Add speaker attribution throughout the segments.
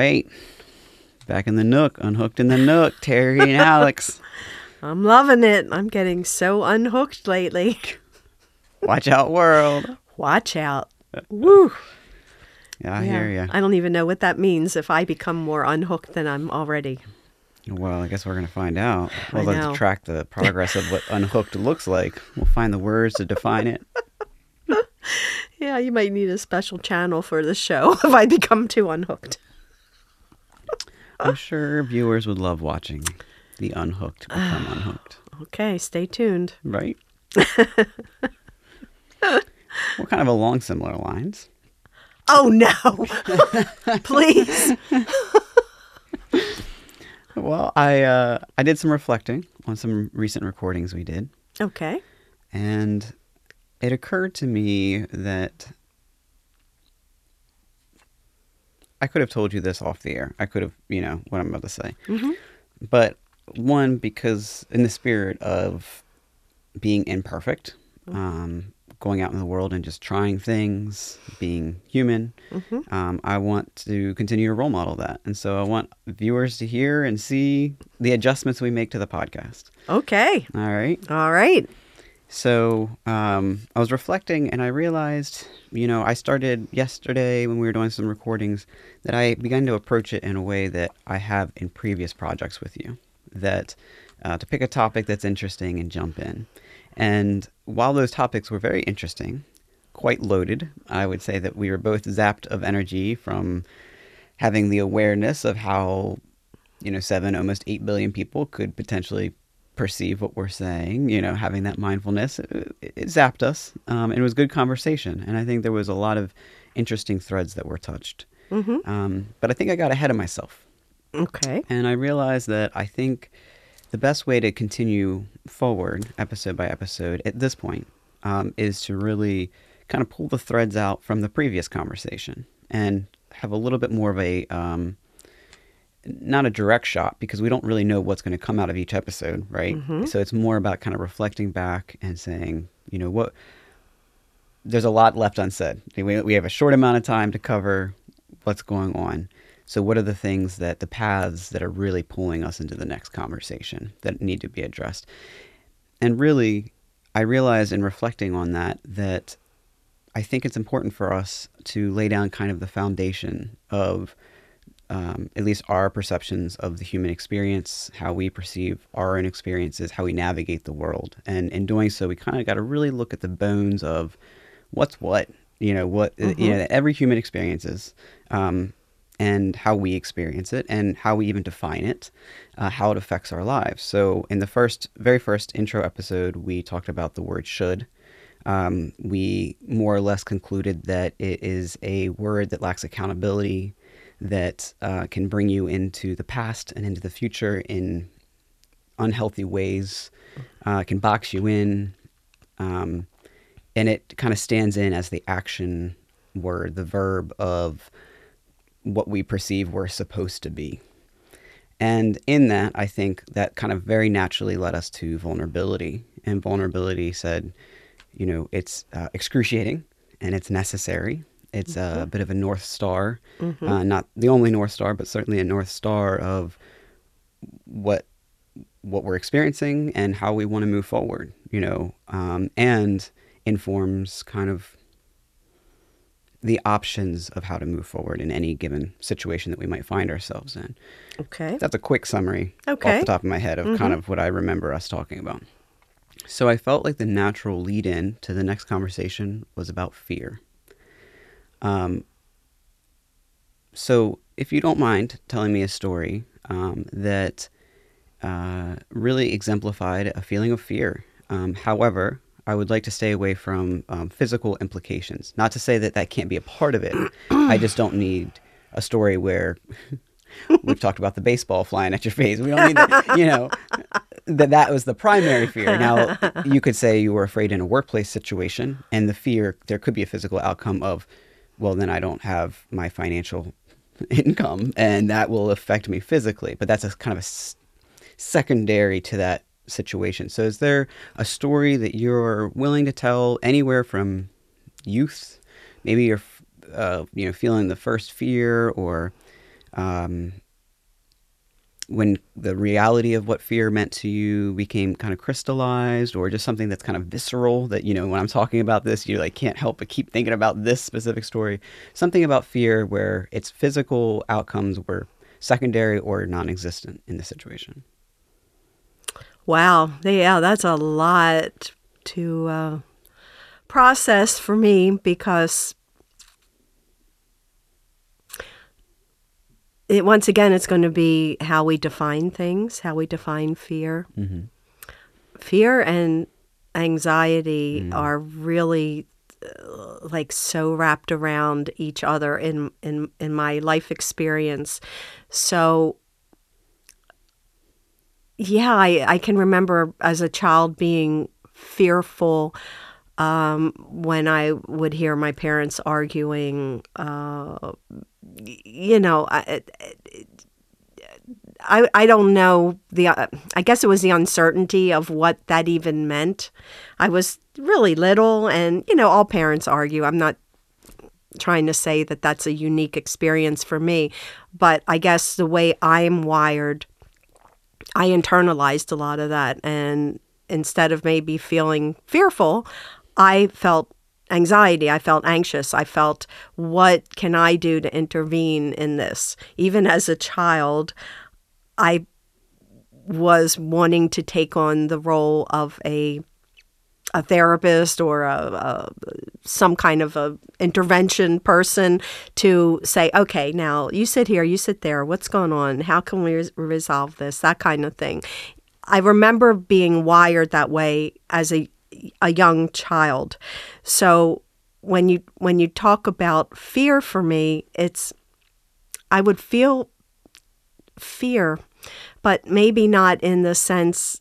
Speaker 1: right. Back in the nook, unhooked in the nook, Terry and Alex.
Speaker 2: I'm loving it. I'm getting so unhooked lately.
Speaker 1: Watch out, world.
Speaker 2: Watch out. Woo.
Speaker 1: Yeah, I hear you.
Speaker 2: I don't even know what that means if I become more unhooked than I'm already.
Speaker 1: Well, I guess we're going to find out. We'll to track the progress of what unhooked looks like. We'll find the words to define it.
Speaker 2: Yeah, you might need a special channel for the show if I become too unhooked.
Speaker 1: I'm sure viewers would love watching the unhooked become unhooked.
Speaker 2: Okay, stay tuned.
Speaker 1: Right? what kind of along similar lines?
Speaker 2: Oh no. Please.
Speaker 1: Well, I uh, I did some reflecting on some recent recordings we did,
Speaker 2: Okay.
Speaker 1: and it occurred to me that I could have told you this off the air. I could have, you know, what I'm about to say.
Speaker 2: Mhm.
Speaker 1: But one, because in the spirit of being imperfect, um, going out in the world and just trying things, being human,
Speaker 2: Mhm.
Speaker 1: um, I want to continue to role model that. And so I want viewers to hear and see the adjustments we make to the podcast.
Speaker 2: Okay.
Speaker 1: All right.
Speaker 2: All right.
Speaker 1: So um, I was reflecting and I realized, you know, I started yesterday when we were doing some recordings that I began to approach it in a way that I have in previous projects with you. That uh, to pick a topic that's interesting and jump in. And while those topics were very interesting, quite loaded, I would say that we were both zapped of energy from having the awareness of how, you know, seven, almost eight billion people could potentially perceive what we're saying, you know, having that mindfulness, it, it zapped us. Um, and it was good conversation. And I think there was a lot of interesting threads that were touched.
Speaker 2: Mhm.
Speaker 1: Um, but I think I got ahead of myself.
Speaker 2: Okay.
Speaker 1: And I realized that I think the best way to continue forward, episode by episode, at this point, um, is to really kind of pull the threads out from the previous conversation and have a little bit more of a, um, not a direct shot because we don't really know what's going to come out of each episode, right? Mm-hmm. So it's more about kind of reflecting back and saying, you know, what, there's a lot left unsaid. We, we have a short amount of time to cover what's going on. So, what are the things that the paths that are really pulling us into the next conversation that need to be addressed? And really, I realized in reflecting on that that I think it's important for us to lay down kind of the foundation of um, at least our perceptions of the human experience, how we perceive our own experiences, how we navigate the world. And in doing so, we kind of got to really look at the bones of what's what, you know, what, you know, that every human experiences. Um, and how we experience it and how we even define it, uh, how it affects our lives. So, in the first, very first intro episode, we talked about the word should. Um, we more or less concluded that it is a word that lacks accountability, that uh, can bring you into the past and into the future in unhealthy ways, uh, can box you in, um, and it kind of stands in as the action word, the verb of what we perceive we're supposed to be. And in that, I think that kind of very naturally led us to vulnerability. And vulnerability said, you know, it's uh, excruciating and it's necessary. It's a bit of a North Star, uh, not the only North Star, but certainly a North Star of what what we're experiencing and how we want to move forward. You know, um, and informs kind of the options of how to move forward in any given situation that we might find ourselves in.
Speaker 2: Okay.
Speaker 1: That's a quick summary
Speaker 2: Okay.
Speaker 1: off the top of my head of kind of what I remember us talking about. So I felt like the natural lead in to the next conversation was about fear. Um, so if you don't mind telling me a story um, that uh, really exemplified a feeling of fear. Um, however, I would like to stay away from um, physical implications. Not to say that that can't be a part of it. I just don't need a story where we've talked about the baseball flying at your face. We don't need that, you know, that that was the primary fear. Now, you could say you were afraid in a workplace situation, and the fear, there could be a physical outcome of, well, then I don't have my financial income, and that will affect me physically. But that's a kind of a s- secondary to that situation. So, is there a story that you're willing to tell anywhere from youth? Maybe you're, uh, you know, feeling the first fear, or um, when the reality of what fear meant to you became kind of crystallized or just something that's kind of visceral that you know when i'm talking about this you like can't help but keep thinking about this specific story something about fear where its physical outcomes were secondary or non-existent in the situation
Speaker 2: Wow. Yeah, that's a lot to uh, process for me because it once again it's going to be how we define things, how we define fear.
Speaker 1: mm-hmm.
Speaker 2: Fear and anxiety are really uh, like so wrapped around each other in in in my life experience. So yeah, I, I can remember as a child being fearful um, when I would hear my parents arguing. Uh, you know, I, I I don't know the. Uh, I guess it was the uncertainty of what that even meant. I was really little, and you know, all parents argue. I'm not trying to say that that's a unique experience for me, but I guess the way I'm wired I internalized a lot of that. And instead of maybe feeling fearful, I felt anxiety. I felt anxious. I felt, what can I do to intervene in this? Even as a child, I was wanting to take on the role of a a therapist or a, a, some kind of a intervention person to say, okay, now you sit here, you sit there. What's going on? How can we res- resolve this? That kind of thing. I remember being wired that way as a a young child. So when you when you talk about fear for me, it's I would feel fear, but maybe not in the sense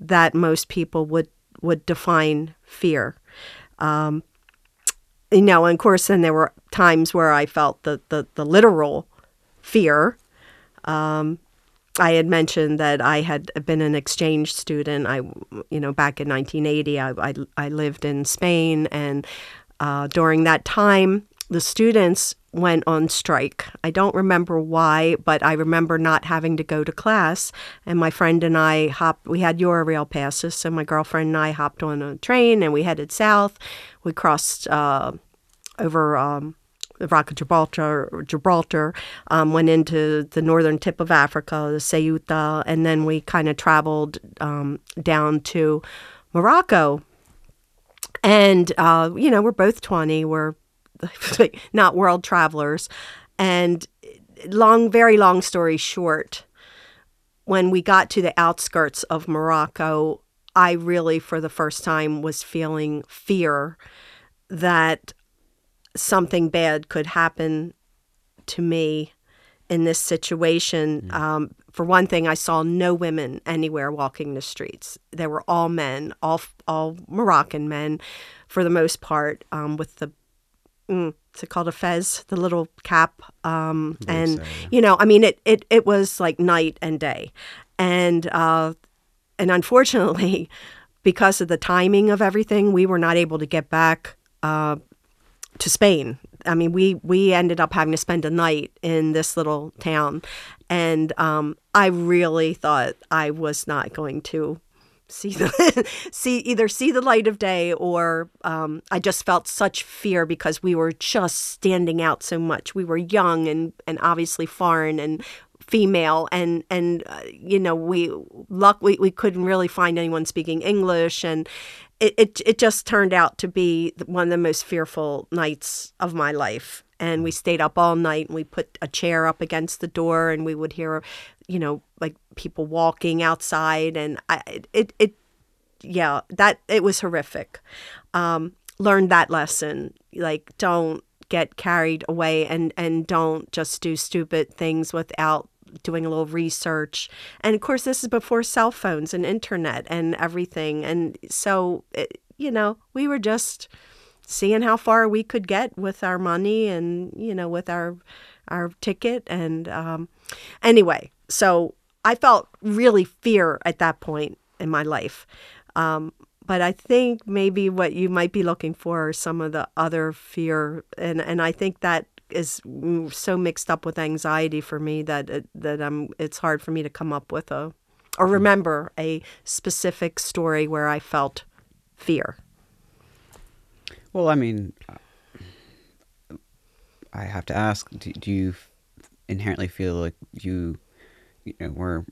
Speaker 2: that most people would would define fear. Um, you know, and of course, then there were times where I felt the the, the literal fear. Um, I had mentioned that I had been an exchange student. I, you know, back in 1980, I I, I lived in Spain, and uh, during that time, the students went on strike. I don't remember why, but I remember not having to go to class. And my friend and I hopped, we had Eurail passes. So my girlfriend and I hopped on a train and we headed south. We crossed uh, over um, the Rock of Gibraltar, Gibraltar um, went into the northern tip of Africa, the Ceuta, and then we kind of traveled um, down to Morocco. And, uh, you know, we're both 20. We're not world travelers. And long, very long story short, when we got to the outskirts of Morocco, I really, for the first time, was feeling fear that something bad could happen to me in this situation. Um, for one thing, I saw no women anywhere walking the streets. They were all men, all all Moroccan men, for the most part, um, with the mm, it's called a fez, the little cap. Um, and
Speaker 1: so, yeah.
Speaker 2: you know, I mean, it, it it was like night and day, and uh, and unfortunately, because of the timing of everything, we were not able to get back uh, to Spain. I mean, we we ended up having to spend a night in this little town, and um, I really thought I was not going to see the see either see the light of day or um, I just felt such fear because we were just standing out so much. We were young and and obviously foreign and female and and uh, you know we luck we, we couldn't really find anyone speaking English and it, it it just turned out to be one of the most fearful nights of my life. And we stayed up all night and we put a chair up against the door and we would hear you know like people walking outside and I it it yeah that it was horrific. Um learned that lesson. Like don't get carried away and and don't just do stupid things without doing a little research. And of course this is before cell phones and internet and everything. And so it, you know we were just seeing how far we could get with our money and you know with our our ticket. And um, anyway so i felt really fear at that point in my life. Um, but i think maybe what you might be looking for are some of the other fear. And and i think that is so mixed up with anxiety for me that it, that I'm it's hard for me to come up with a or remember a specific story where I felt fear.
Speaker 1: Well, I mean, I have to ask: Do, do you inherently feel like you, you know, we're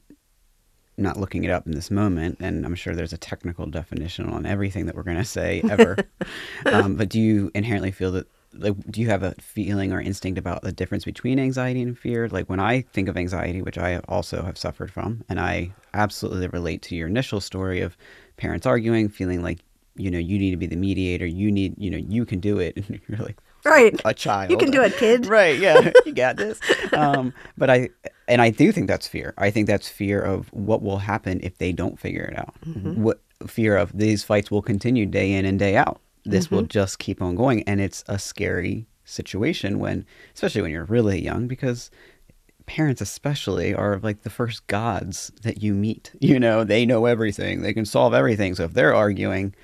Speaker 1: not looking it up in this moment, and I'm sure there's a technical definition on everything that we're going to say ever. um, but do you inherently feel that, like, do you have a feeling or instinct about the difference between anxiety and fear? Like, when I think of anxiety, which I also have suffered from, and I absolutely relate to your initial story of parents arguing, feeling like, you know, you need to be the mediator, you need, you know, you can do it. And you're like,
Speaker 2: Right.
Speaker 1: a child.
Speaker 2: You can do it, kid.
Speaker 1: Right. Yeah. You got this. Um, but I, and I do think that's fear. I think that's fear of what will happen if they don't figure it out. What fear of these fights will continue day in and day out. This will mm-hmm. just keep on going. And it's a scary situation when, especially when you're really young, because parents especially are like the first gods that you meet. You know, they know everything. They can solve everything. So if they're arguing,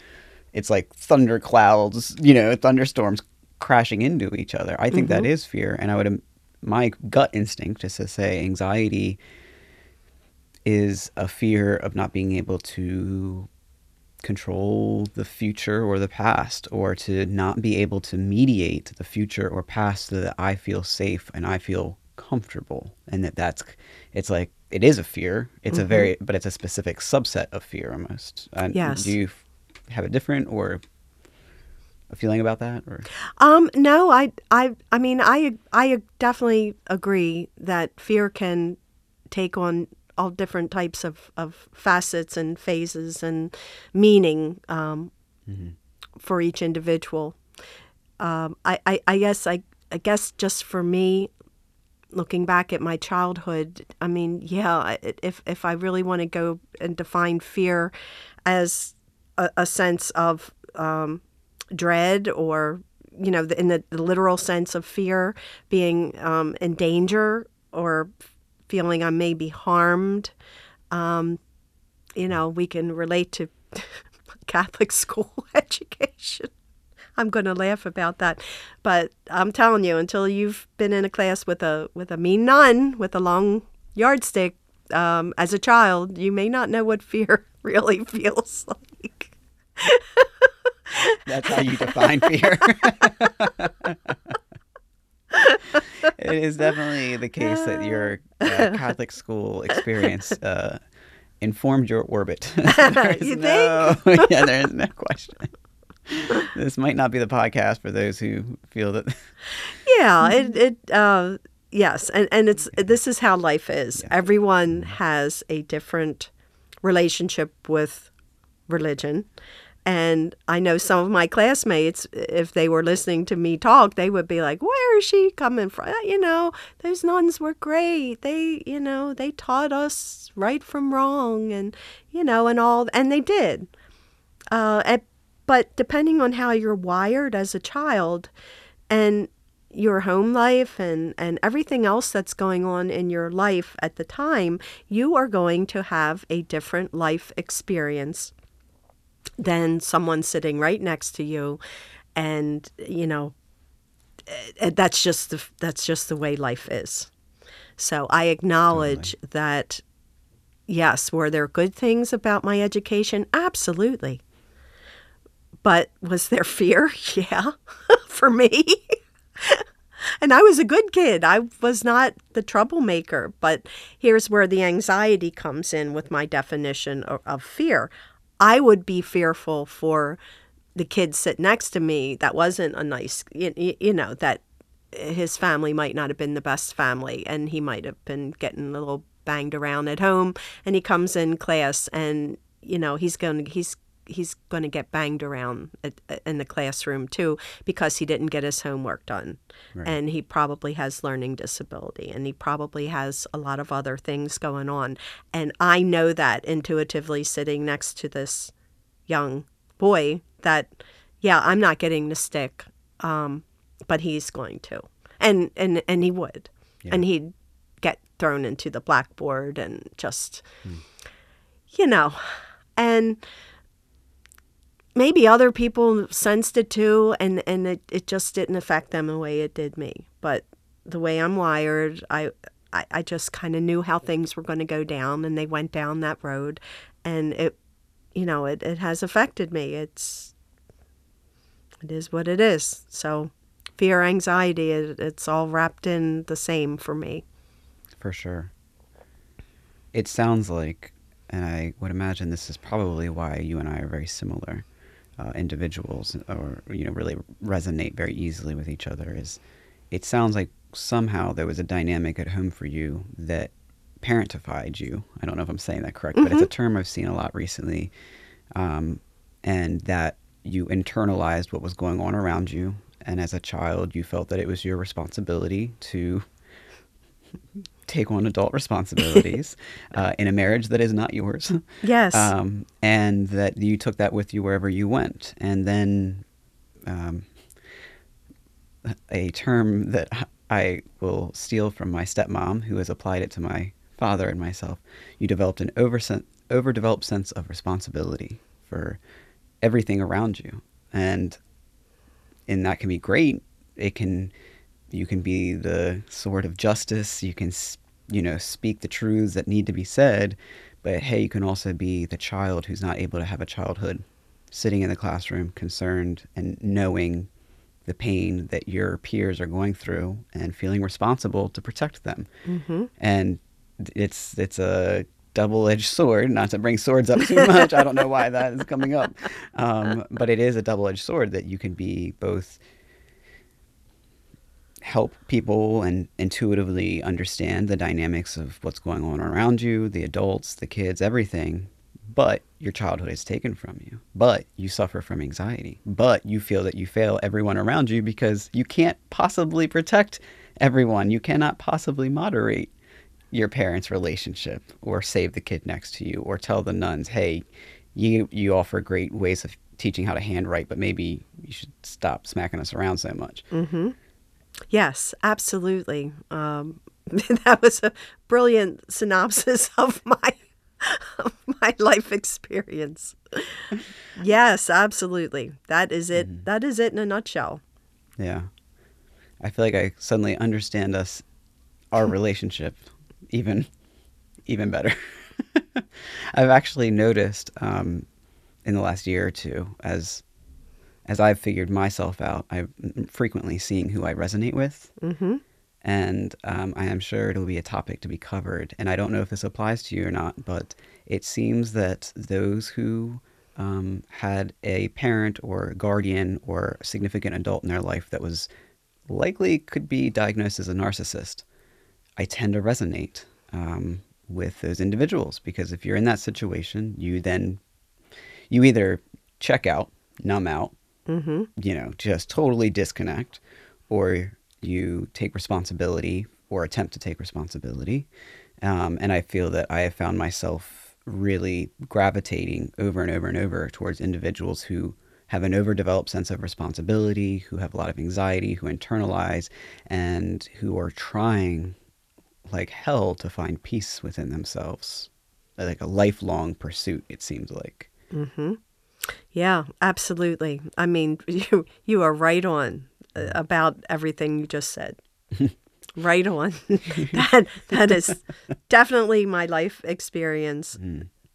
Speaker 1: it's like thunder clouds, you know, thunderstorms crashing into each other. I think that mm-hmm. is fear, and I would um, my gut instinct is to say anxiety is a fear of not being able to control the future or the past or to not be able to mediate the future or past so that I feel safe and I feel comfortable. And that that's it's like it is a fear. It's a very but it's a specific subset of fear almost. And
Speaker 2: Yes.
Speaker 1: do you f- have a different or a feeling about that or?
Speaker 2: Um, no, I, I, I mean, I, I definitely agree that fear can take on all different types of, of facets and phases and meaning um, for each individual. Um, I, I, I guess, I, I guess, just for me, looking back at my childhood, I mean, yeah, if if I really want to go and define fear as a, a sense of um, dread or you know, in the, the literal sense of fear, being um, in danger or feeling I may be harmed. Um, you know, we can relate to Catholic school education. I'm going to laugh about that, but I'm telling you, until you've been in a class with a with a mean nun with a long yardstick um, as a child, you may not know what fear really feels like.
Speaker 1: That's how you define fear. It is definitely the case that your uh, Catholic school experience uh, informed your orbit.
Speaker 2: You
Speaker 1: no, yeah, there is no question. This might not be the podcast for those who feel that.
Speaker 2: Yeah, it it uh, yes, and and it's this is how life is. Everyone has a different relationship with religion. And I know some of my classmates, if they were listening to me talk, they would be like, "Where is she coming from? You know, those nuns were great. They, you know, they taught us right from wrong, and you know, and all, and they did. Uh, but depending on how you're wired as a child, and your home life and, and everything else that's going on in your life at the time, you are going to have a different life experience than someone sitting right next to you. And, you know, eh, that's just the, that's just the way life is. So I acknowledge that, yes, were there good things about my education? Absolutely. But was there fear? Yeah, for me. and I was a good kid. I was not the troublemaker. But here's where the anxiety comes in with my definition of, of fear. I would be fearful for the kid sit next to me that wasn't a nice, you, you know, that his family might not have been the best family and he might have been getting a little banged around at home. And he comes in class and you know he's going he's he's going to get banged around at, in the classroom too because he didn't get his homework done. And he probably has learning disability and he probably has a lot of other things going on. And i know that intuitively sitting next to this young boy that yeah i'm not getting the stick um, but he's going to. And and and he would. And he'd get thrown into the blackboard and just you know. And maybe other people sensed it too and and it, it just didn't affect them the way it did me. But the way i'm wired i i, I just kind of knew how things were going to go down and they went down that road and it you know it, it has affected me. It's it is what it is. So fear anxiety it, it's all wrapped in the same for me.
Speaker 1: For sure. It sounds like, and I would imagine this is probably why you and I are very similar uh, individuals, or you know, really resonate very easily with each other. Is it sounds like somehow there was a dynamic at home for you that parentified you. I don't know if I'm saying that correct, but it's a term I've seen a lot recently, um, and that you internalized what was going on around you, and as a child, you felt that it was your responsibility to take on adult responsibilities uh, in a marriage that is not yours.
Speaker 2: yes
Speaker 1: Um, and that you took that with you wherever you went. And then um, a term that I will steal from my stepmom, who has applied it to my father and myself, you developed an over overdeveloped sense of responsibility for everything around you. And and that can be great. It can you can be the sword of justice. You can you know speak the truths that need to be said. But hey, you can also be the child who's not able to have a childhood, sitting in the classroom, concerned and knowing the pain that your peers are going through and feeling responsible to protect them.
Speaker 2: hmm
Speaker 1: And it's it's a double-edged sword. Not to bring swords up too much. I don't know why that is coming up, um, but it is a double-edged sword that you can be both help people and intuitively understand the dynamics of what's going on around you, the adults, the kids, everything. But your childhood is taken from you. But you suffer from anxiety. But you feel that you fail everyone around you because you can't possibly protect everyone. You cannot possibly moderate your parents' relationship or save the kid next to you or tell the nuns, hey, you you offer great ways of teaching how to handwrite, but maybe you should stop smacking us around so much. Mm-hmm.
Speaker 2: Yes, absolutely. Um, that was a brilliant synopsis of my of my life experience. Yes, absolutely. That is it. That is it in a nutshell.
Speaker 1: Yeah. I feel like I suddenly understand us our relationship even even better. I've actually noticed um, in the last year or two as as I've figured myself out, I'm frequently seeing who I resonate with.
Speaker 2: Mm-hmm.
Speaker 1: and um, I am sure it'll be a topic to be covered. And I don't know if this applies to you or not, but it seems that those who um, had a parent or guardian or significant adult in their life that was likely could be diagnosed as a narcissist, I tend to resonate um, with those individuals because if you're in that situation, you then you either check out, numb out,
Speaker 2: Mm-hmm.
Speaker 1: you know, just totally disconnect, or you take responsibility or attempt to take responsibility. Um, and I feel that I have found myself really gravitating over and over and over towards individuals who have an overdeveloped sense of responsibility, who have a lot of anxiety, who internalize, and who are trying like hell to find peace within themselves. Like a lifelong pursuit, it seems like.
Speaker 2: Mm-hmm. Yeah, absolutely. I mean, you you are right on uh, about everything you just said. right on. that that is definitely my life experience.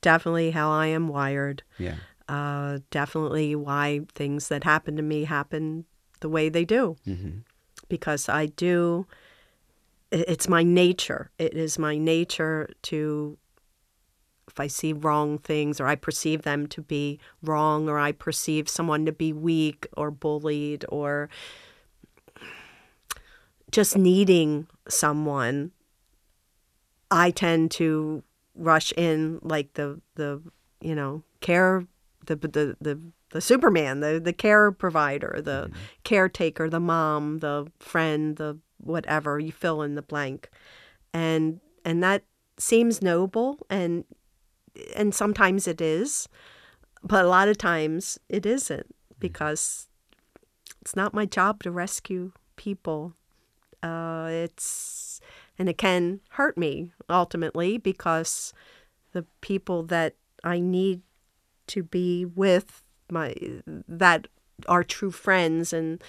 Speaker 2: Definitely how I am wired.
Speaker 1: Yeah.
Speaker 2: Uh, definitely why things that happen to me happen the way they do.
Speaker 1: hmm
Speaker 2: Because I do. It's my nature. It is my nature to if I see wrong things or I perceive them to be wrong or I perceive someone to be weak or bullied or just needing someone, I tend to rush in like the the you know care the the the the Superman, the the care provider, the mm-hmm. caretaker, the mom, the friend, the whatever you fill in the blank, and and that seems noble and and sometimes it is, but a lot of times it isn't because it's not my job to rescue people. Uh, it's and it can hurt me ultimately because the people that I need to be with my that are true friends and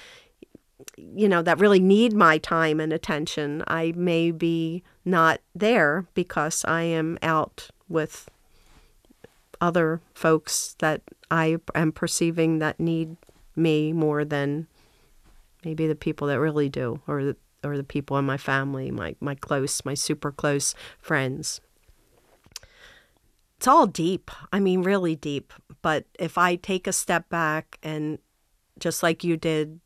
Speaker 2: you know that really need my time and attention i may be not there because i am out with other folks that i am perceiving that need me more than maybe the people that really do or the or the people in my family my my close my super close friends. It's all deep. I mean really deep. But if i take a step back and just like you did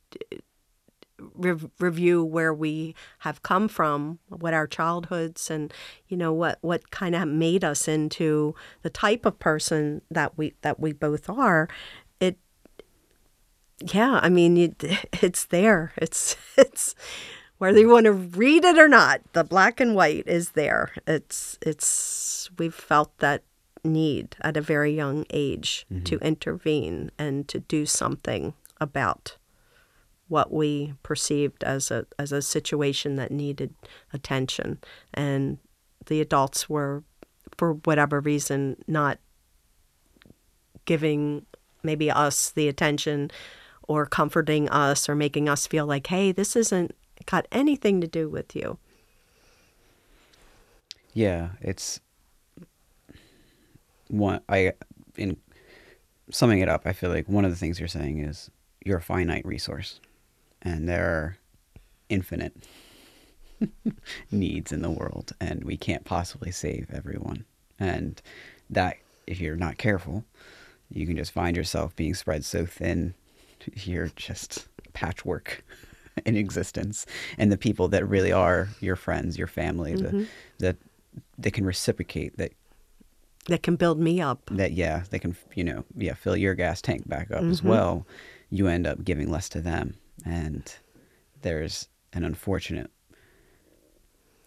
Speaker 2: re- review where we have come from, what our childhoods, and you know what what kind of made us into the type of person that we that we both are. It, yeah, I mean, it, it's there. It's it's whether you want to read it or not. The black and white is there. It's it's we've felt that need at a very young age mm-hmm. to intervene and to do something about what we perceived as a as a situation that needed attention. And the adults were for whatever reason not giving maybe us the attention or comforting us or making us feel like hey this isn't got anything to do with you.
Speaker 1: Yeah it's one i in summing it up i feel like one of the things you're saying is you're a finite resource and there are infinite needs in the world, and we can't possibly save everyone. And that, if you're not careful, you can just find yourself being spread so thin, you're just patchwork in existence. And the people that really are your friends, your family, mm-hmm. the, that that can reciprocate that
Speaker 2: that can build me up.
Speaker 1: That yeah, they can you know yeah fill your gas tank back up mm-hmm. as well. You end up giving less to them, and there's an unfortunate,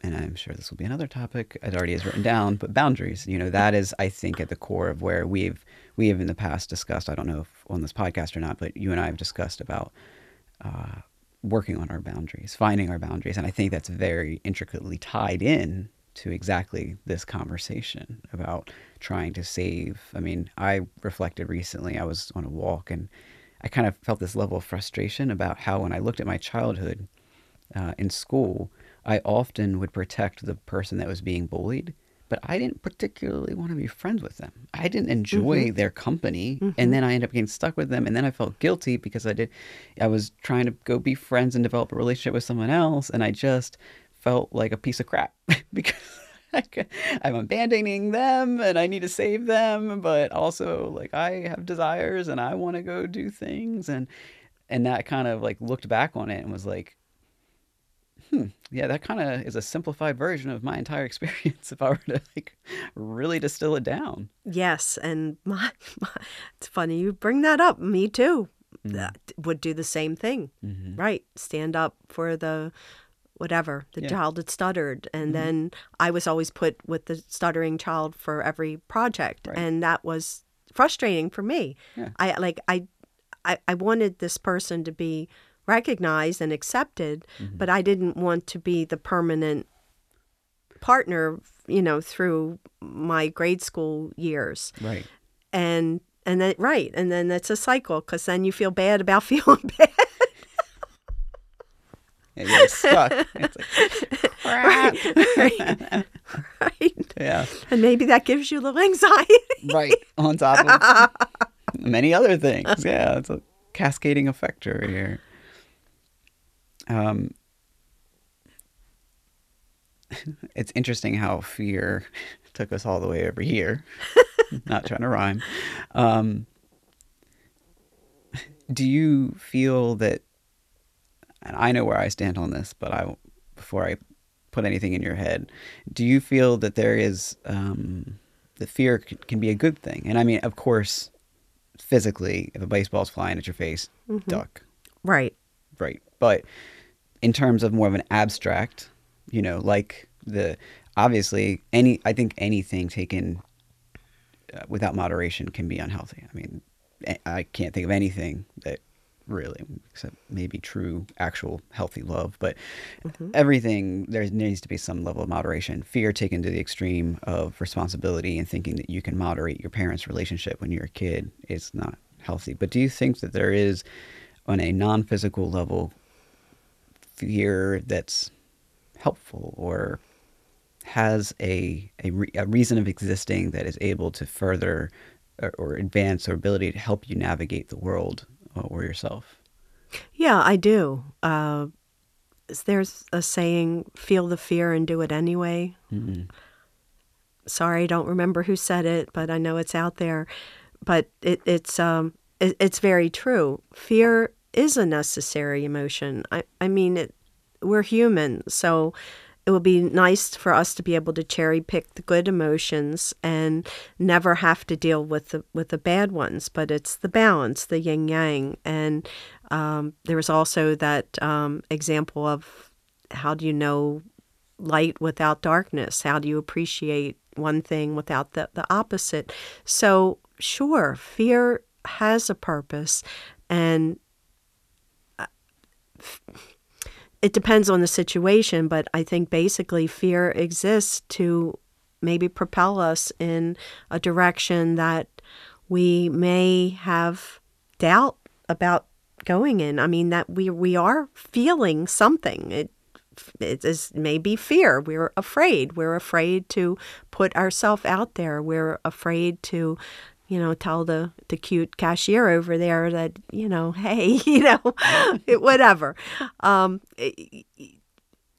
Speaker 1: and I'm sure this will be another topic. It already is written down, but boundaries. You know, that is, I think, at the core of where we've we have in the past discussed. I don't know if on this podcast or not, but you and I have discussed about. Uh, working on our boundaries, finding our boundaries. And I think that's very intricately tied in to exactly this conversation about trying to save. I mean, I reflected recently, I was on a walk and I kind of felt this level of frustration about how when I looked at my childhood uh, in school, I often would protect the person that was being bullied, but I didn't particularly want to be friends with them. I didn't enjoy mm-hmm. their company, mm-hmm. and then I ended up getting stuck with them, and then I felt guilty because I did. I was trying to go be friends and develop a relationship with someone else, and I just felt like a piece of crap because I'm abandoning them and I need to save them, but also like I have desires and I want to go do things and and that kind of like looked back on it and was like hmm, yeah, that kind of is a simplified version of my entire experience if I were to like really distill it down.
Speaker 2: Yes, and my, my it's funny you bring that up. Me too. Mm. Would do the same thing. Mm-hmm. Right. Stand up for the whatever the yeah. child had stuttered and mm-hmm. then i was always put with the stuttering child for every project right. and that was frustrating for me yeah. i like I, I i wanted this person to be recognized and accepted mm-hmm. but i didn't want to be the permanent partner you know through my grade school years
Speaker 1: right
Speaker 2: and and then right and then it's a cycle because then you feel bad about feeling bad
Speaker 1: and you're stuck. It's like, crap.
Speaker 2: Right. right.
Speaker 1: Yeah.
Speaker 2: And maybe that gives you a little anxiety.
Speaker 1: right. On top of many other things. Yeah. It's a cascading effect over here. Um, it's interesting how fear took us all the way over here. Not trying to rhyme. Um, do you feel that and I know where I stand on this, but I before I put anything in your head, do you feel that there is um, that fear can, can, be a good thing? And I mean, of course, physically, if a baseball's flying at your face, mm-hmm. duck.
Speaker 2: Right.
Speaker 1: Right. But in terms of more of an abstract, you know, like the obviously any I think anything taken uh, without moderation can be unhealthy. I mean, I can't think of anything that really, except maybe true, actual, healthy love. But mm-hmm. everything, there needs to be some level of moderation. Fear taken to the extreme of responsibility and thinking that you can moderate your parents' relationship when you're a kid is not healthy. But do you think that there is, on a non physical level, fear that's helpful or has a, a, re- a, reason of existing that is able to further or, or advance or ability to help you navigate the world or yourself?
Speaker 2: Yeah, I do. Uh, there's a saying, feel the fear and do it anyway. Mm-hmm. Sorry, I don't remember who said it, but I know it's out there. But it, it's um, it, it's very true. Fear is a necessary emotion. I, I mean, it, we're human, so it would be nice for us to be able to cherry pick the good emotions and never have to deal with the with the bad ones. But it's the balance, the yin yang, and um, also that um, example of how do you know light without darkness? How do you appreciate one thing without the, the opposite? So sure, fear has a purpose, and uh, it depends on the situation, but I think basically fear exists to maybe propel us in a direction that we may have doubt about going in. I mean that we we are feeling something. It it is maybe fear. We're afraid. We're afraid to put ourselves out there. We're afraid to you know, tell the, the cute cashier over there that, you know, hey, you know, whatever. Um, it,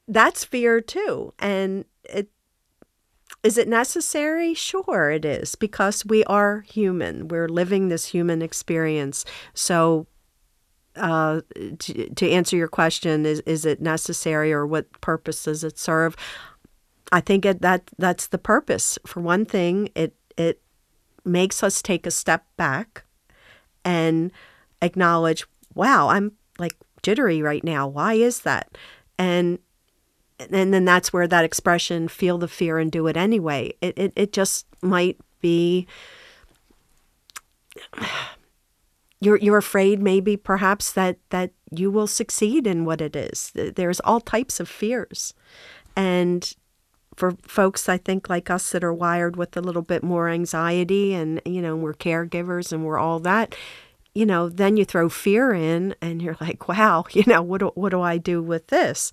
Speaker 2: that's fear too. And it, is it necessary? Sure, it is, because we are human. We're living this human experience. So, uh, to, to answer your question, is, is it necessary or what purpose does it serve? I think it, that that's the purpose. For one thing, it it makes us take a step back and acknowledge, wow, I'm like jittery right now. Why is that? And and then that's where that expression feel the fear and do it anyway. It it, it just might be you're you're afraid maybe perhaps that that you will succeed in what it is. There's all types of fears. And for folks I think like us that are wired with a little bit more anxiety and you know we're caregivers and we're all that you know then you throw fear in and you're like wow you know what do, what do I do with this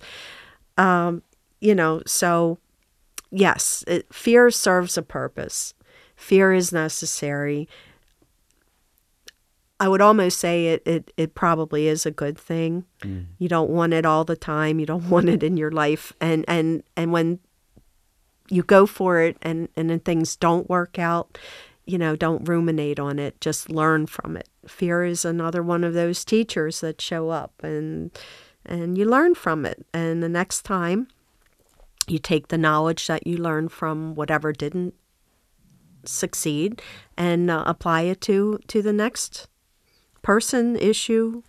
Speaker 2: um, you know so yes it, fear serves a purpose fear is necessary I would almost say it, it, it probably is a good thing. Mm. You don't want it all the time. You don't want it in your life. And and and when you go for it and and then things don't work out you know don't ruminate on it just learn from it. Fear is another one of those teachers that show up and and you learn from it. And the next time you take the knowledge that you learned from whatever didn't succeed and uh, apply it to to the next person issue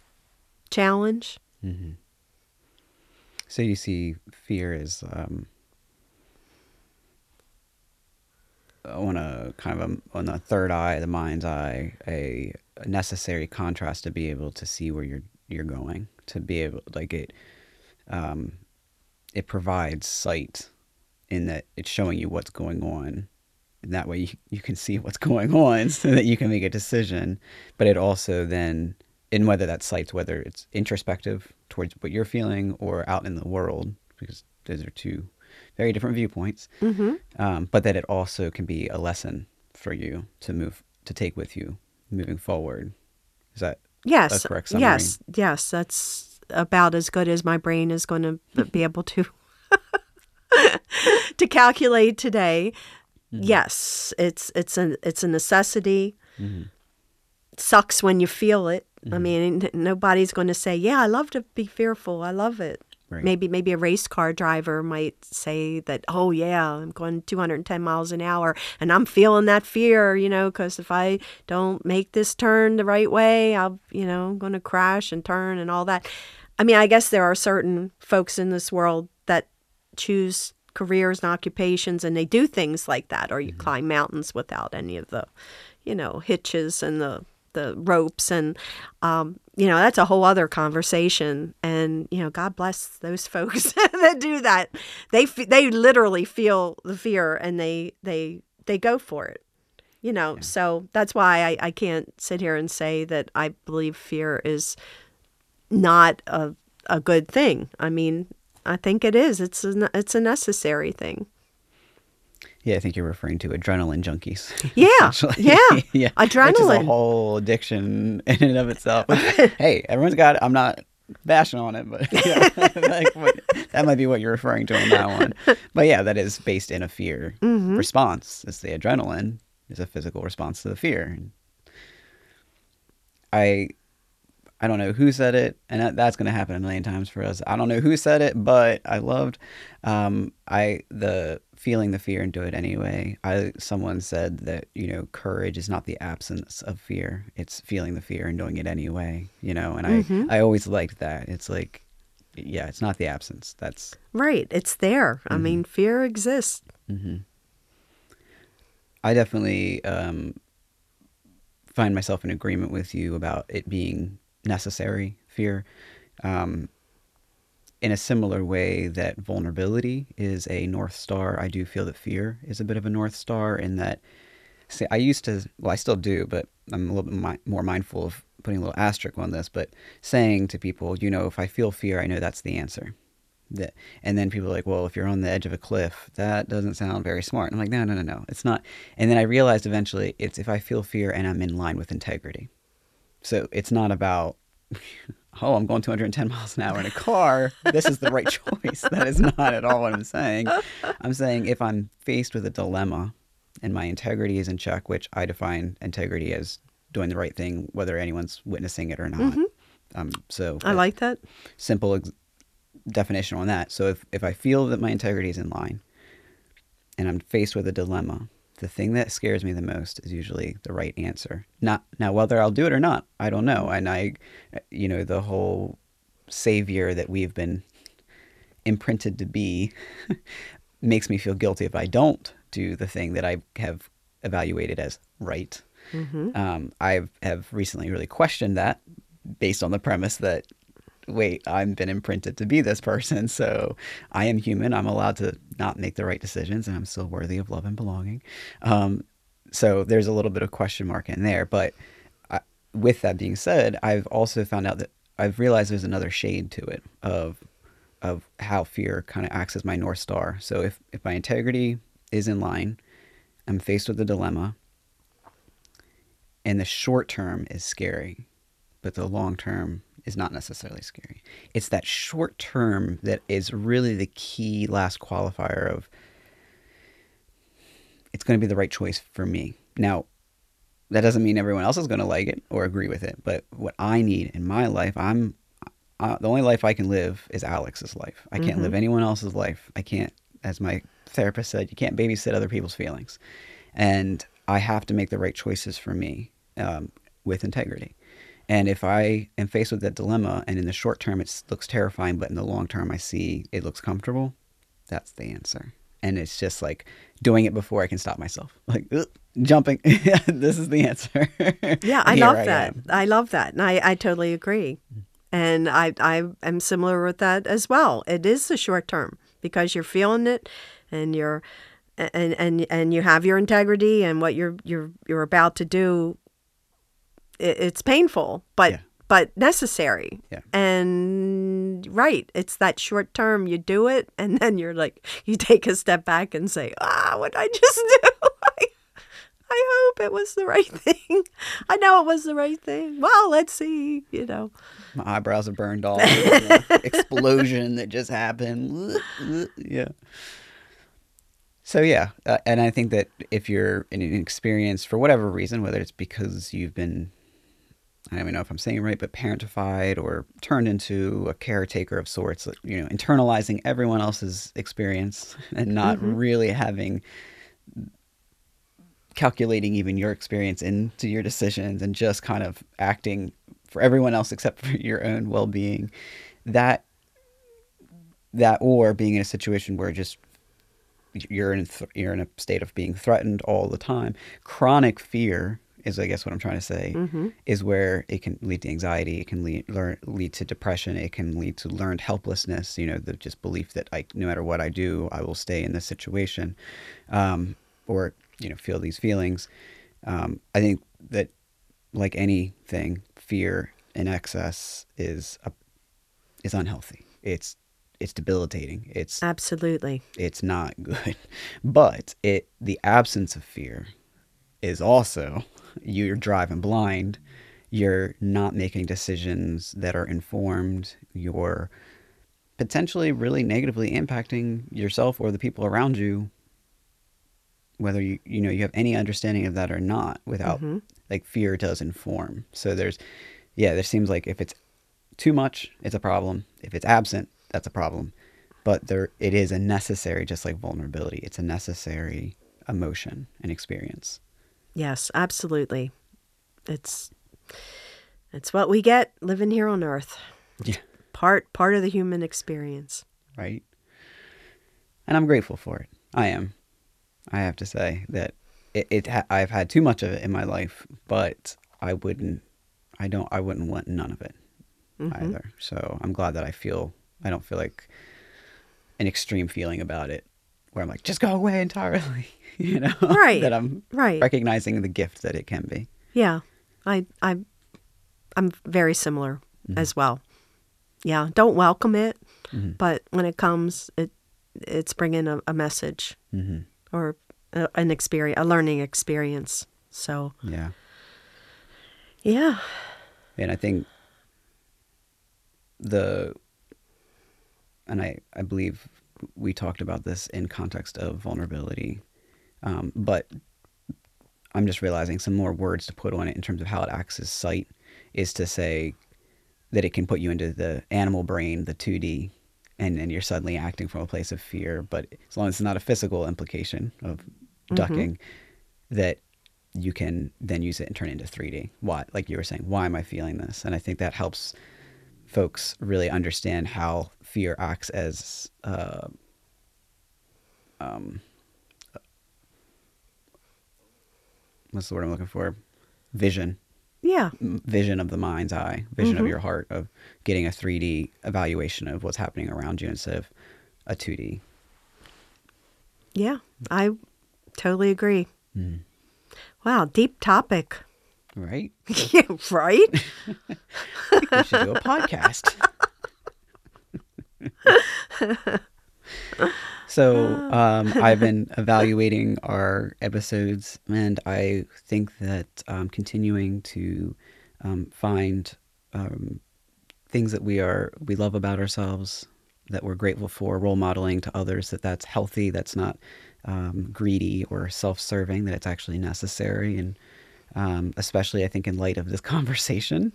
Speaker 2: challenge. Mm-hmm.
Speaker 1: so you see fear as um, on a kind of a, on the third eye, the mind's eye, a, a, necessary contrast to be able to see where you're you're going. To be able, like it, um, it provides sight in that it's showing you what's going on. And that way you, you can see what's going on so that you can make a decision. But it also then, in whether that sight's whether it's introspective towards what you're feeling or out in the world, because those are two very different viewpoints, mm-hmm. um, but that it also can be a lesson for you to move to take with you moving forward. Is that
Speaker 2: yes, correct summary? Yes, yes, that's about as good as my brain is going to be able to to calculate today. Mm-hmm. Yes, it's it's a it's a necessity. Mm-hmm. sucks when you feel it. I mm-hmm. mean, nobody's going to say, "Yeah, I love to be fearful. I love it." Right. Maybe maybe a race car driver might say that, oh yeah, I'm going 210 miles an hour and I'm feeling that fear, you know, because if I don't make this turn the right way, I'll, you know, I'm going to crash and turn and all that. I mean, I guess there are certain folks in this world that choose careers and occupations and they do things like that, or you mm-hmm. climb mountains without any of the, you know, hitches and the the ropes and um, you know that's a whole other conversation and you know god bless those folks that do that they they literally feel the fear and they they they go for it You know, so that's why I, I can't sit here and say that I believe fear is not a a good thing. I mean, I think it is. It's a, it's a necessary thing.
Speaker 1: Yeah, I think you're referring to adrenaline junkies.
Speaker 2: Yeah, yeah.
Speaker 1: yeah. Which is a
Speaker 2: Adrenaline.
Speaker 1: whole addiction in and of itself. hey, everyone's got it. I'm not bashing on it, but yeah, like what, that might be what you're referring to on that one. But yeah, that is based in a fear
Speaker 2: Mm-hmm.
Speaker 1: response. It's the adrenaline is a physical response to the fear. I I don't know who said it, and that, that's going to happen a million times for us. I don't know who said it, but I loved um, I the feeling the fear and do it anyway. I someone said that you know courage is not the absence of fear; it's feeling the fear and doing it anyway. You know, and I I always liked that. It's like, yeah, it's not the absence. That's
Speaker 2: Right. It's there. I mean, fear exists.
Speaker 1: I definitely um, find myself in agreement with you about it being necessary fear. Um, in a similar way that vulnerability is a north star, I do feel that fear is a bit of a north star. In that, see, I used to, well, I still do, but I'm a little bit mi- more mindful of putting a little asterisk on this. But saying to people, you know, if I feel fear, I know that's the answer. That, and then people are like, well, if you're on the edge of a cliff, that doesn't sound very smart. I'm like, no, no, no, no, it's not. And then I realized eventually it's if I feel fear and I'm in line with integrity. So it's not about, oh, I'm going 210 miles an hour in a car. This is the right choice. That is not at all what I'm saying. I'm saying if I'm faced with a dilemma and my integrity is in check, which I define integrity as doing the right thing, whether anyone's witnessing it or not. Um, so
Speaker 2: I like that.
Speaker 1: simple ex- definition on that. So if, if I feel that my integrity is in line and I'm faced with a dilemma, the thing that scares me the most is usually the right answer. Not now whether I'll do it or not, I don't know. And I you know, the whole savior that we've been imprinted to be makes me feel guilty if I don't do the thing that I have evaluated as right. Um, I have recently really questioned that based on the premise that wait, I've been imprinted to be this person, so I am human. I'm allowed to not make the right decisions, and I'm still worthy of love and belonging. Um, so there's a little bit of question mark in there. But I, with that being said, I've also found out that I've realized there's another shade to it of of how fear kind of acts as my north star. So if if my integrity is in line, I'm faced with a dilemma, and the short term is scary, but the long term is not necessarily scary. It's that short term that is really the key last qualifier of it's going to be the right choice for me. Now, that doesn't mean everyone else is going to like it or agree with it, but what I need in my life, I'm uh, the only life I can live is Alex's life. I can't live anyone else's life. I can't, as my therapist said, you can't babysit other people's feelings, and I have to make the right choices for me um, with integrity. And if I am faced with that dilemma, and in the short term it looks terrifying, but in the long term I see it looks comfortable, that's the answer. And it's just like doing it before I can stop myself, like "Ugh," jumping. this is the answer.
Speaker 2: Yeah, I love
Speaker 1: I
Speaker 2: that.
Speaker 1: am.
Speaker 2: I love that. And I, I totally agree. And I, I am similar with that as well. It is the short term because you're feeling it and you're and and and you have your integrity and what you're you're you're about to do it's painful but
Speaker 1: Yeah.
Speaker 2: but necessary
Speaker 1: Yeah.
Speaker 2: and right it's that short term you do it and then you're like you take a step back and say ah what did i just do I, I hope it was the right thing i know it was the right thing well let's see you know
Speaker 1: My eyebrows are burned off. explosion that just happened. yeah. So yeah, uh, and I think that if you're in an experience for whatever reason, whether it's because you've been, I don't even know if I'm saying it right, but parentified or turned into a caretaker of sorts, you know, internalizing everyone else's experience and not mm-hmm. really having calculating even your experience into your decisions and just kind of acting for everyone else except for your own well-being. That that or being in a situation where just you're in th- you're in a state of being threatened all the time. Chronic fear is i guess what i'm trying to say is where it can lead to anxiety it can lead learn, lead to depression it can lead to learned helplessness you know the just belief that i no matter what i do i will stay in this situation um, or you know feel these feelings Um, I think that, like anything, fear in excess is a, is unhealthy. It's it's debilitating. It's
Speaker 2: Absolutely.
Speaker 1: it's not good. But it the absence of fear is also you're driving blind. You're not making decisions that are informed. You're potentially really negatively impacting yourself or the people around you whether you you know you have any understanding of that or not without
Speaker 2: Mhm.
Speaker 1: like fear does inform. So there's yeah, there seems like if it's too much, it's a problem. If it's absent, that's a problem. But there it is a necessary just like vulnerability. It's a necessary emotion and experience.
Speaker 2: Yes, absolutely. It's it's what we get living here on earth.
Speaker 1: Yeah.
Speaker 2: Part part of the human experience.
Speaker 1: Right? And I'm grateful for it. I am. I have to say that it, it ha- I've had too much of it in my life, but I wouldn't I don't I wouldn't want none of it
Speaker 2: Mm-hmm.
Speaker 1: either. So I'm glad that I feel I don't feel like an extreme feeling about it where I'm like just go away entirely, you know.
Speaker 2: Right.
Speaker 1: that I'm
Speaker 2: Right.
Speaker 1: recognizing the gift that it can be.
Speaker 2: Yeah. I I I'm very similar
Speaker 1: Mm-hmm.
Speaker 2: as well. Yeah, don't welcome it,
Speaker 1: Mhm.
Speaker 2: but when it comes it it's bringing a, a message
Speaker 1: hmm
Speaker 2: or a, an experience, a learning experience. So,
Speaker 1: Yeah.
Speaker 2: yeah.
Speaker 1: And I think the and I I believe we talked about this in context of vulnerability, um, but I'm just realizing some more words to put on it in terms of how it acts as sight is to say that it can put you into the animal brain, the 2D, and then you're suddenly acting from a place of fear. But as long as it's not a physical implication of ducking, that you can then use it and turn it into 3D. Why, like you were saying, why am I feeling this? And I think that helps folks really understand how fear acts as uh, um, what's the word I'm looking for? Vision,
Speaker 2: Yeah.
Speaker 1: Vision of the mind's eye, vision
Speaker 2: Mhm.
Speaker 1: of your heart, of getting a 3D evaluation of what's happening around you instead of a 2D.
Speaker 2: Yeah. I totally agree.
Speaker 1: Mm.
Speaker 2: Wow, deep topic.
Speaker 1: Right?
Speaker 2: yeah, right?
Speaker 1: we should do a podcast. so um, I've been evaluating our episodes, and I think that um, continuing to um, find um, things that we are we love about ourselves, that we're grateful for, role modeling to others, that that's healthy, that's not um, greedy or self-serving, that it's actually necessary, and um, especially I think in light of this conversation.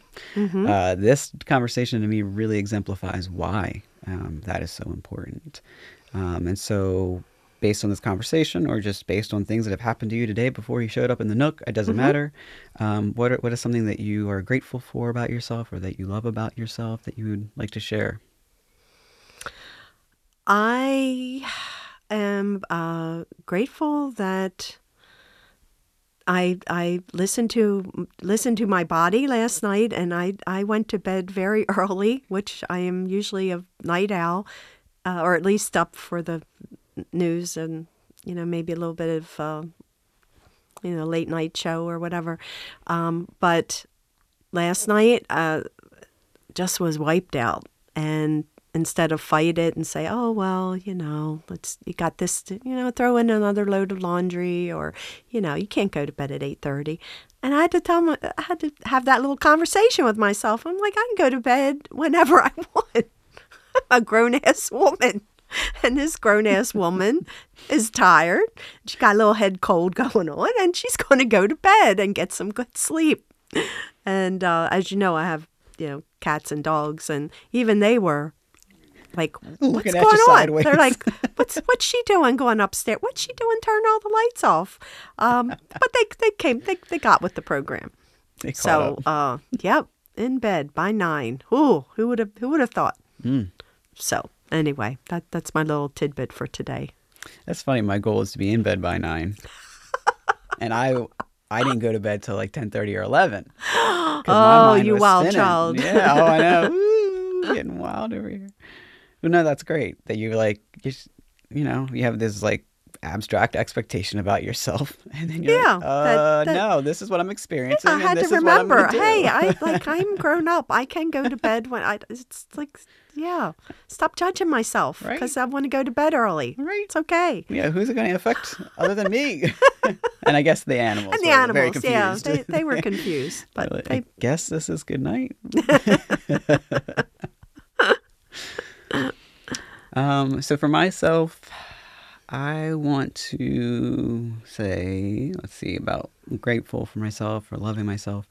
Speaker 1: Uh, this conversation to me really exemplifies why um, that is so important. Um, and so, based on this conversation, or just based on things that have happened to you today before you showed up in the Nook, it doesn't matter. Um, what are, what is something that you are grateful for about yourself, or that you love about yourself, that you would like to share?
Speaker 2: I am uh, grateful that I I listened to listened to my body last night, and I I went to bed very early, which I am usually a night owl, uh, or at least up for the news and you know maybe a little bit of uh, you know late night show or whatever. Um, but last night uh, just was wiped out, and instead of fight it and say, "Oh well, you know, let's you got this, to, you know, throw in another load of laundry," or you know, you can't go to bed at eight thirty. And I had to tell my, I had to have that little conversation with myself. I'm like, I can go to bed whenever I want. A grown ass woman. And this grown ass woman is tired. She got a little head cold going on, and she's going to go to bed and get some good sleep. And uh, as you know, I have you know cats and dogs, and even they were like, "What's
Speaker 1: Looking at
Speaker 2: going on?"
Speaker 1: sideways.
Speaker 2: They're like, "What's what's she doing going upstairs? What's she doing Turn all the lights off?" Um, but they they came they they got with the program. So, uh, yep, in bed by nine. Ooh, who would have who would have thought?
Speaker 1: Mm.
Speaker 2: So anyway, that that's my little tidbit for today.
Speaker 1: That's funny. My goal is to be in bed by nine, and I I didn't go to bed till like ten thirty or eleven.
Speaker 2: Oh, you wild
Speaker 1: spinning.
Speaker 2: child.
Speaker 1: Yeah. Oh, I know. Woo, getting wild over here. But no, that's great that you like you, you know you have this like abstract expectation about yourself, and then you're
Speaker 2: Yeah,
Speaker 1: like, uh,
Speaker 2: that-
Speaker 1: no, this is what I'm experiencing.
Speaker 2: I
Speaker 1: and
Speaker 2: had
Speaker 1: this
Speaker 2: to
Speaker 1: is what I'm
Speaker 2: remember, hey, I like I'm grown up. I can go to bed when I. It's like, yeah, stop judging myself
Speaker 1: Right.
Speaker 2: because I want to go to bed early.
Speaker 1: Right.
Speaker 2: It's okay.
Speaker 1: yeah, who's it going to affect other than me? and I guess the animals.
Speaker 2: And the animals, yeah, they, they were confused, but
Speaker 1: I
Speaker 2: they,
Speaker 1: guess this is good night. um, so for myself, I want to say, let's see, about grateful for myself, for loving myself.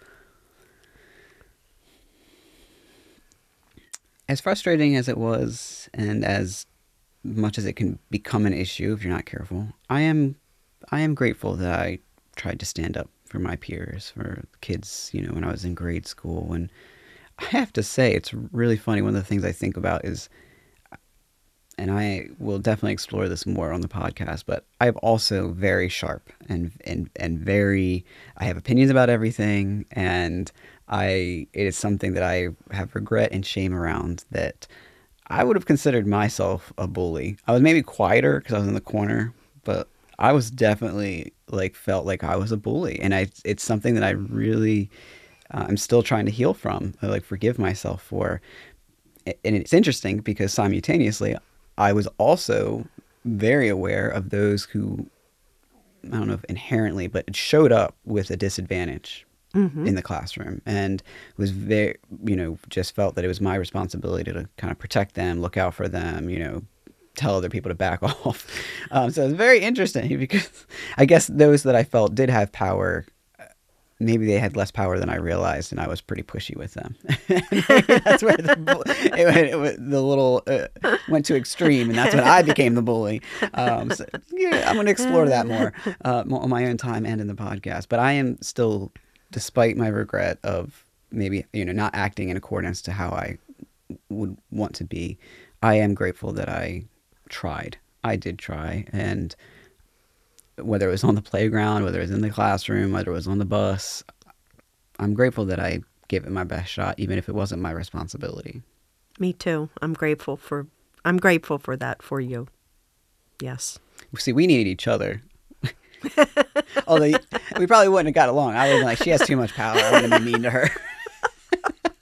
Speaker 1: As frustrating as it was, and as much as it can become an issue if you're not careful, I am, I am grateful that I tried to stand up for my peers, for kids, you know, when I was in grade school. And I have to say, it's really funny. One of the things I think about is, and I will definitely explore this more on the podcast, but I'm also very sharp and and and very. I have opinions about everything, and I it is something that I have regret and shame around that. I would have considered myself a bully. I was maybe quieter because I was in the corner, but I was definitely like felt like I was a bully, and I it's something that I really uh, I'm still trying to heal from, I, like forgive myself for. And it's interesting because simultaneously, I was also very aware of those who I don't know if inherently, but it showed up with a disadvantage in the classroom and was very, you know, just felt that it was my responsibility to kind of protect them, look out for them, you know, tell other people to back off. Um, so it's very interesting because I guess those that I felt did have power. Maybe they had less power than I realized, and I was pretty pushy with them. That's where the, it, went- it the little uh, went to extreme, and that's when I became the bully. Um, so, yeah, I'm going to explore that more uh, on my own time and in the podcast. But I am still, despite my regret of maybe you know not acting in accordance to how I would want to be, I am grateful that I tried. I did try, and whether it was on the playground, whether it was in the classroom, whether it was on the bus, I'm grateful that I gave it my best shot, even if it wasn't my responsibility.
Speaker 2: me too. I'm grateful for. I'm grateful for that for you. Yes.
Speaker 1: See, we needed each other. Although we probably wouldn't have got along. I would have been like, she has too much power. I'm going to be mean to her.